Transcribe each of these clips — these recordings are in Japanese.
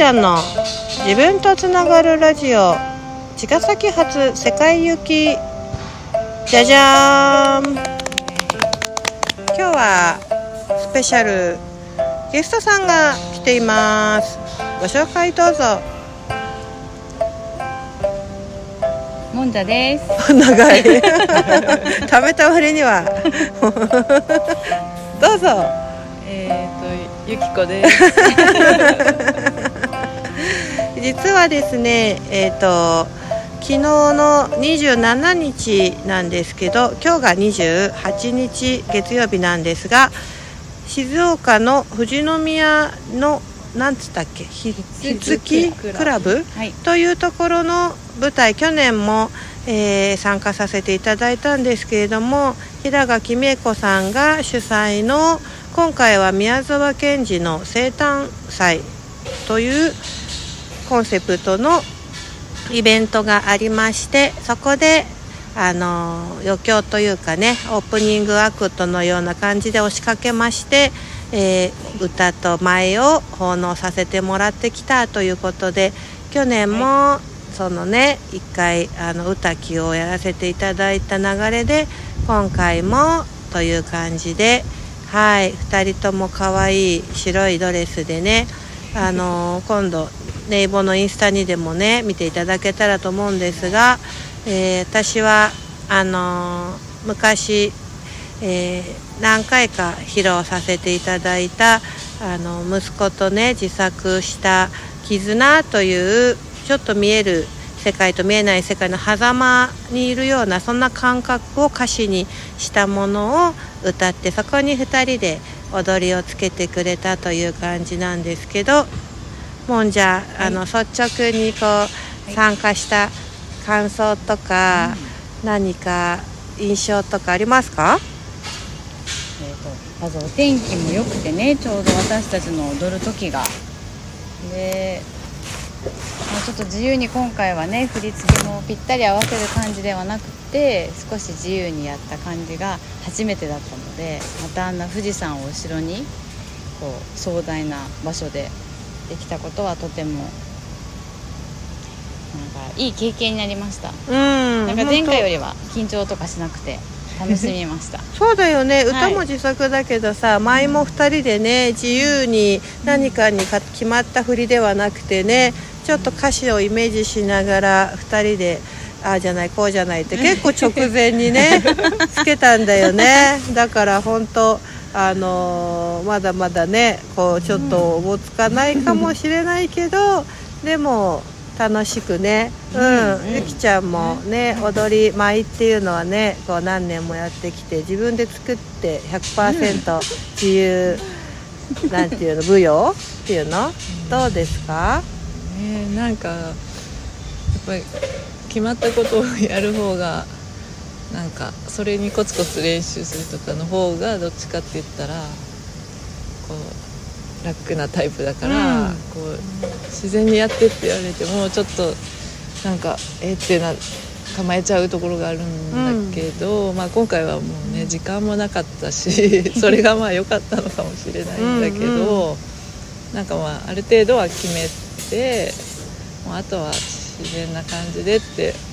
ちゃんの自分とつながるラジオ。茅ヶ崎発世界行き。じゃじゃーん。今日はスペシャルゲストさんが来ています。ご紹介どうぞ。もんじゃです。長い。食べた割には。どうぞ。えっ、とゆきこです。実はですねえっ、と昨日の27日なんですけど今日が28日月曜日なんですが静岡の富士宮のなんつったっけひひつきクラブはい。というところの舞台去年も、えー参加させていただいたんですけれども平垣美恵子さんが主催の今回は宮沢賢治の生誕祭というコンセプトのイベントがありましてそこであの余興というかねオープニングアクトのような感じで押しかけまして、えー歌と舞を奉納させてもらってきたということで去年もそのね一回あの歌木をやらせていただいた流れで今回もという感じではい2人とも可愛い白いドレスでねあの今度 ネイボのインスタにでもね見ていただけたらと思うんですが、えー私はあの昔、えー何回か披露させていただいたあの息子とね自作した「絆」というちょっと見える世界と見えない世界の狭間にいるようなそんな感覚を歌詞にしたものを歌ってそこに2人で踊りをつけてくれたという感じなんですけどもんじゃあの率直にこう参加した感想とか何か印象とかありますか？えっ、とまずお天気も良くてね、ちょうど私たちの踊る時が。で、まあ、ちょっと自由に今回はね振り付けもぴったり合わせる感じではなくて少し自由にやった感じが初めてだったのでまたあんな富士山を後ろにこう壮大な場所でできたことはとてもなんかいい経験になりました。うん。なんか前回よりりは緊張とかしなくて楽しみました。そうだよね。はい。歌も自作だけどさ、舞も2人でね自由に何かにか決まった振りではなくてねちょっと歌詞をイメージしながら2人でああじゃないこうじゃないって結構直前にね つけたんだよね。だから本当あのーまだまだねこうちょっとおぼつかないかもしれないけど、でも楽しくねうん、ゆきちゃんもね踊り舞っていうのはねこう何年もやってきて自分で作って100%自由、なんていうの舞踊？っていうの？どうですか？ねなんかやっぱり決まったことをやる方がなんかそれにコツコツ練習するとかの方がどっちかって言ったらこう楽なタイプだから、うん。こう自然にやってって言われてもちょっとなんかえってな構えちゃうところがあるんだけど、まあ、今回はもうね時間もなかったし それがまあ良かったのかもしれないんだけど、なんかまあある程度は決めてもうあとは自然な感じでってうん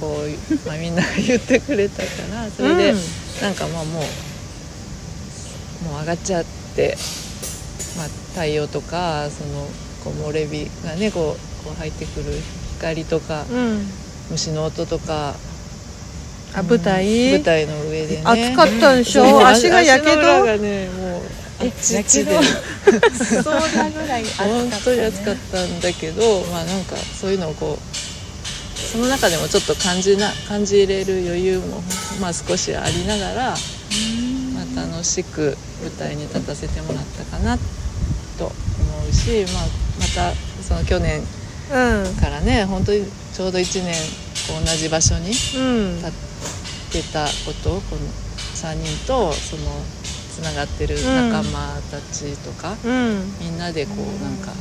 こう、まあ、みんなが言ってくれたからそれで、うんなんかまあもうもう上がっちゃって、まあ、太陽とかそのこう漏れ日がねこうこう入ってくる光とかうん。虫の音とか、あ舞台、舞台の上でね。暑かったんでしそうょ、足がやけど？がねもうえあっちっちで。そうなぐらい暑かった、ね、本当に暑かったんだけどまあなんかそういうのをこうその中でもちょっと感じな感じれる余裕もまあ少しありながら、まあ、楽しく舞台に立たせてもらったかなと思うし、まあ、またその去年うん。からね本当にちょうど1年こう同じ場所に立うん。ってたことをこの3人とそのつながってる仲間たちとか、うん。みんなでこうなんか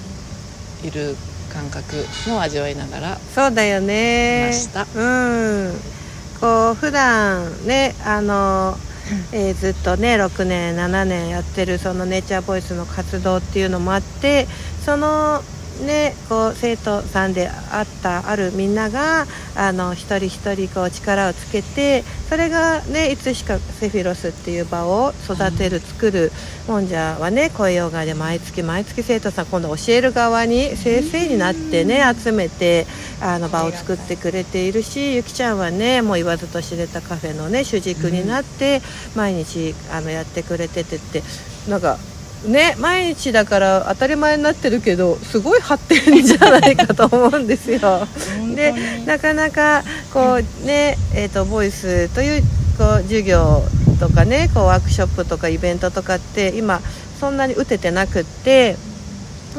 いる感覚も味わいながらそうだよね。いました。うん。こう普段ねあの、えーずっとね6年7年やってるそのネイチャーボイスの活動っていうのもあってそのねこう生徒さんであったあるみんながあの一人一人こう力をつけてそれがねいつしかセフィロスっていう場を育てる作るもんじゃはね声ヨガで毎月毎月生徒さん今度教える側に先生になってね集めてあの場を作ってくれているしゆきちゃんはねもう言わずと知れたカフェのね主軸になって毎日あのやってくれててってなんかね毎日だから当たり前になってるけどすごい発展じゃないかと思うんですよ。でなかなかこうね、えーと、ボイスというこう授業とかねこうワークショップとかイベントとかって今そんなに打ててなくって。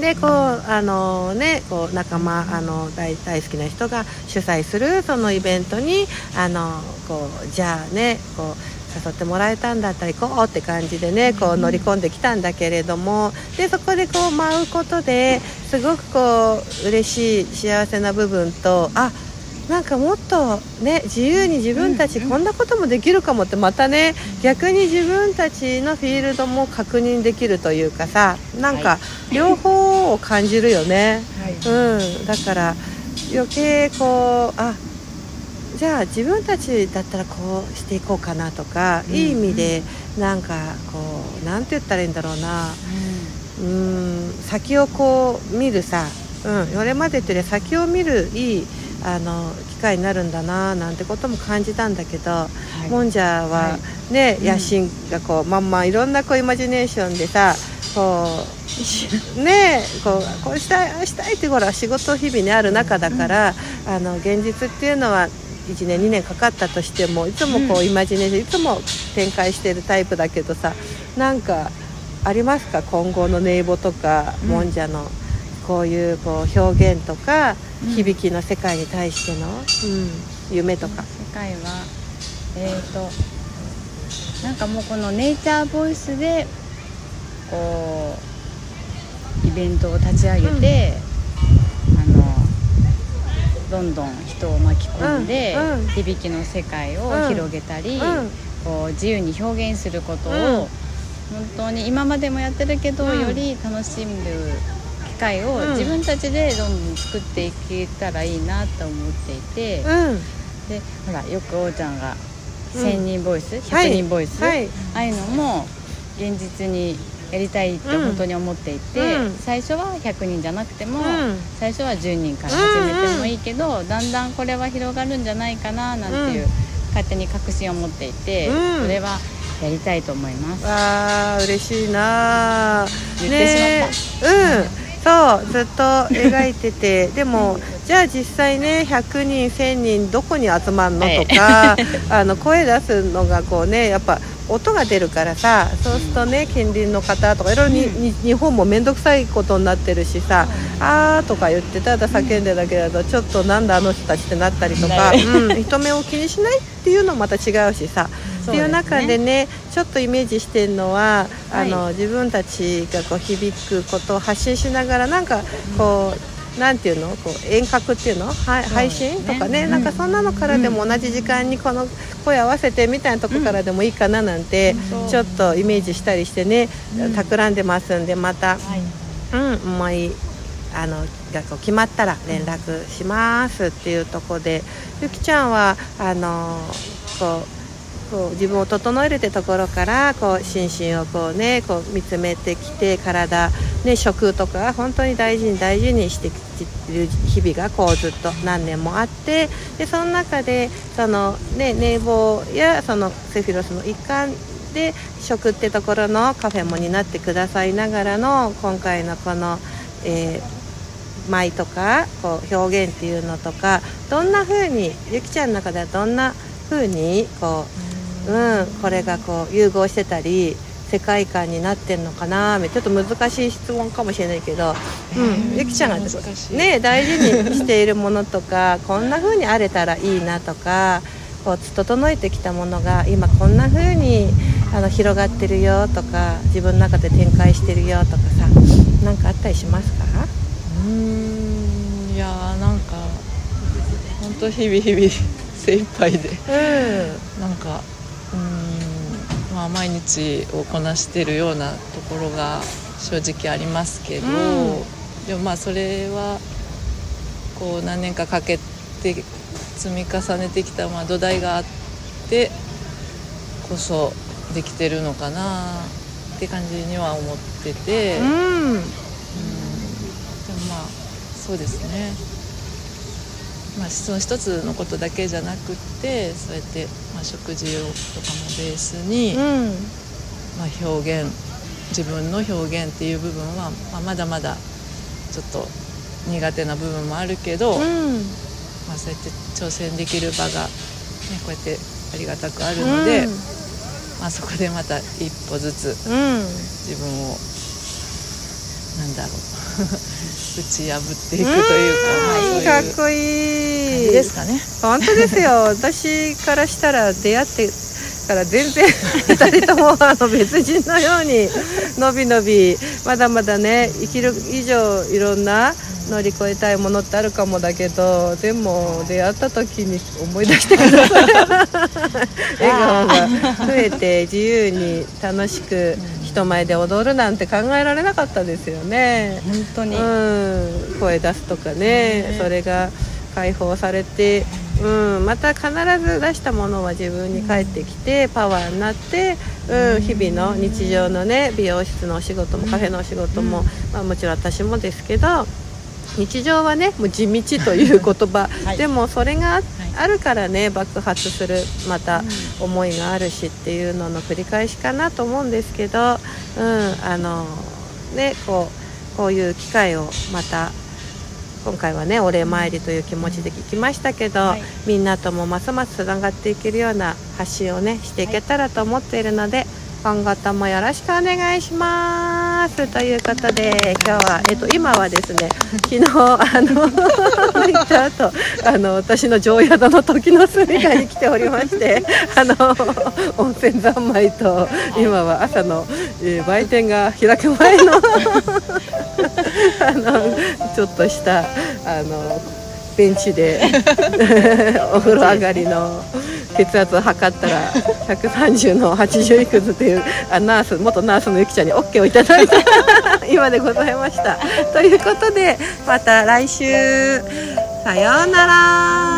でこうあのねこう仲間あの大大好きな人が主催するそのイベントにあのこうじゃあねこう誘ってもらえたんだったら行こうって感じでねこう乗り込んできたんだけれどもでそこでこう舞うことですごくこう嬉しい幸せな部分とあなんかもっとね自由に自分たちこんなこともできるかもってまたね逆に自分たちのフィールドも確認できるというかさなんか両方を感じるよね、うん、だから余計こうあじゃあ自分たちだったらこうしていこうかなとか、うん、いい意味でなんかこうなんて言ったらいいんだろうな、う。ん、先をこう見るさ、うん、これまでってね先を見るいいあの機会になるんだななんてことも感じたんだけど、はい、もんじゃはね、はい、野心がこうまんまいろんなこうイマジネーションでさこうねこうこうしたいああしたいってほら仕事日々ねある中だから、あの現実っていうのは1年2年かかったとしてもいつもこう、イマジネーションいつも展開してるタイプだけどさなんかありますか？今後の名簿とか、もんじゃの。こういうこう表現とか、響きの世界に対しての、うん、夢とか。世界はえーと、なんかもうこのネイチャーボイスでこうイベントを立ち上げて、どんどん人を巻き込んで、うんうん、響きの世界を広げたり、こう自由に表現することを、本当に今までもやってるけど、より楽しむ機会を自分たちでどんどん作っていけたらいいなと思っていて、でほらよくおうちゃんが1000人ボイス、100人ボイス、はい、ああいうのも現実にやりたいって本当に思っていて、うん、最初は100人じゃなくても、うん、最初は10人から始めてもいいけど、うん、だんだんこれは広がるんじゃないかななんていう、勝手に確信を持っていて、それはやりたいと思います。あー嬉しいな言ってしまった、ね、うん。そうずっと描いててでも じゃあ実際ね100人1000人どこに集まるの？とか、あの声出すのがこうねやっぱ音が出るからさそうするとね近隣の方とかいろいろに、うん、日本も面倒くさいことになってるしさ「あー」とか言ってただ叫んでだけだとちょっとなんだあの人たちってなったりとか、うん、人目を気にしないっていうのもまた違うしさ、っていう中でねちょっとイメージしてるのはあの、はい、自分たちがこう響くことを発信しながらなんかこう、うんなんていうの？こう遠隔っていうの、は配信とかね、うん、なんかそんなのからでも同じ時間にこの声合わせてみたいなとこからでもいいかななんて、ちょっとイメージしたりしてね、企んでますんでまた、うん、思いあのがこう決まったら連絡しますっていうとこでゆきちゃんはあのこうこう自分を整えるってところからこう心身をこうねこう見つめてきて体、ね、食とか本当に大事に大事にしてきてる日々がこうずっと何年もあってでその中でその、ね、寝坊やそのセフィロスの一環で食ってところのカフェも担ってくださいながらの今回のこの、えー、舞とかこう表現っていうのとかどんな風にゆきちゃんの中ではどんな風にこううん、これがこう融合してたり世界観になってんのかなちょっと難しい質問かもしれないけど、うん、ゆきちゃんがね大事にしているものとか こんな風にあれたらいいなとかこう整えてきたものが今こんな風にあの広がってるよとか自分の中で展開してるよとかさ何かあったりしますか？うんいやーなんか本当日々日々精一杯で、うん、なんかまあ、毎日をこなしてるようなところが正直ありますけど、うん、でもまあそれはこう何年かかけて積み重ねてきたまあ土台があってこそできてるのかなって感じには思ってて、うん。うん。でもまあそうですね、まあ、その一つのことだけじゃなくってそうやって、まあ、食事をとかもベースに、うん。まあ、表現自分の表現っていう部分は、まあ、まだまだちょっと苦手な部分もあるけど、うん。まあ、そうやって挑戦できる場が、ね、こうやってありがたくあるので、まあ、そこでまた一歩ずつうん。自分をなんだろう 打ち破っていくというか、まあ、かっこ感いいじですかね。本当ですよ私からしたら出会ってから全然 2人ともあの別人のようにのびのびまだまだね生きる以上いろんな乗り越えたいものってあるかもだけどでも出会った時に思い出してください。笑顔が増えて自由に楽しく人前で踊るなんて考えられなかったですよね。本当に、うん、声出すとかね。それが解放されて、うん、また必ず出したものは自分に返ってきてパワーになって、うん、日々の日常のね美容室のお仕事もカフェのお仕事も、まあ、もちろん私もですけど日常はねもう地道という言葉、はい。でもそれがああるからね爆発するまた思いがあるしっていうのの繰り返しかなと思うんですけど、うん、あのねこうこういう機会をまた今回はねお礼参りという気持ちで聞きましたけど、はい。みんなともますますつながっていけるような発信をねしていけたらと思っているので、今後ともよろしくお願いしますということで今日は、えっと、今はですね昨日あの行った後あの私の常宿の時の住みかに来ておりまして あの温泉三昧と今は朝の、えー売店が開く前の あのちょっとしたあのベンチで お風呂上がりの血圧を測ったら130の80いくつというあナース元ナースのゆきちゃんに OK をいただいた 今でございました。ということでまた来週さようなら。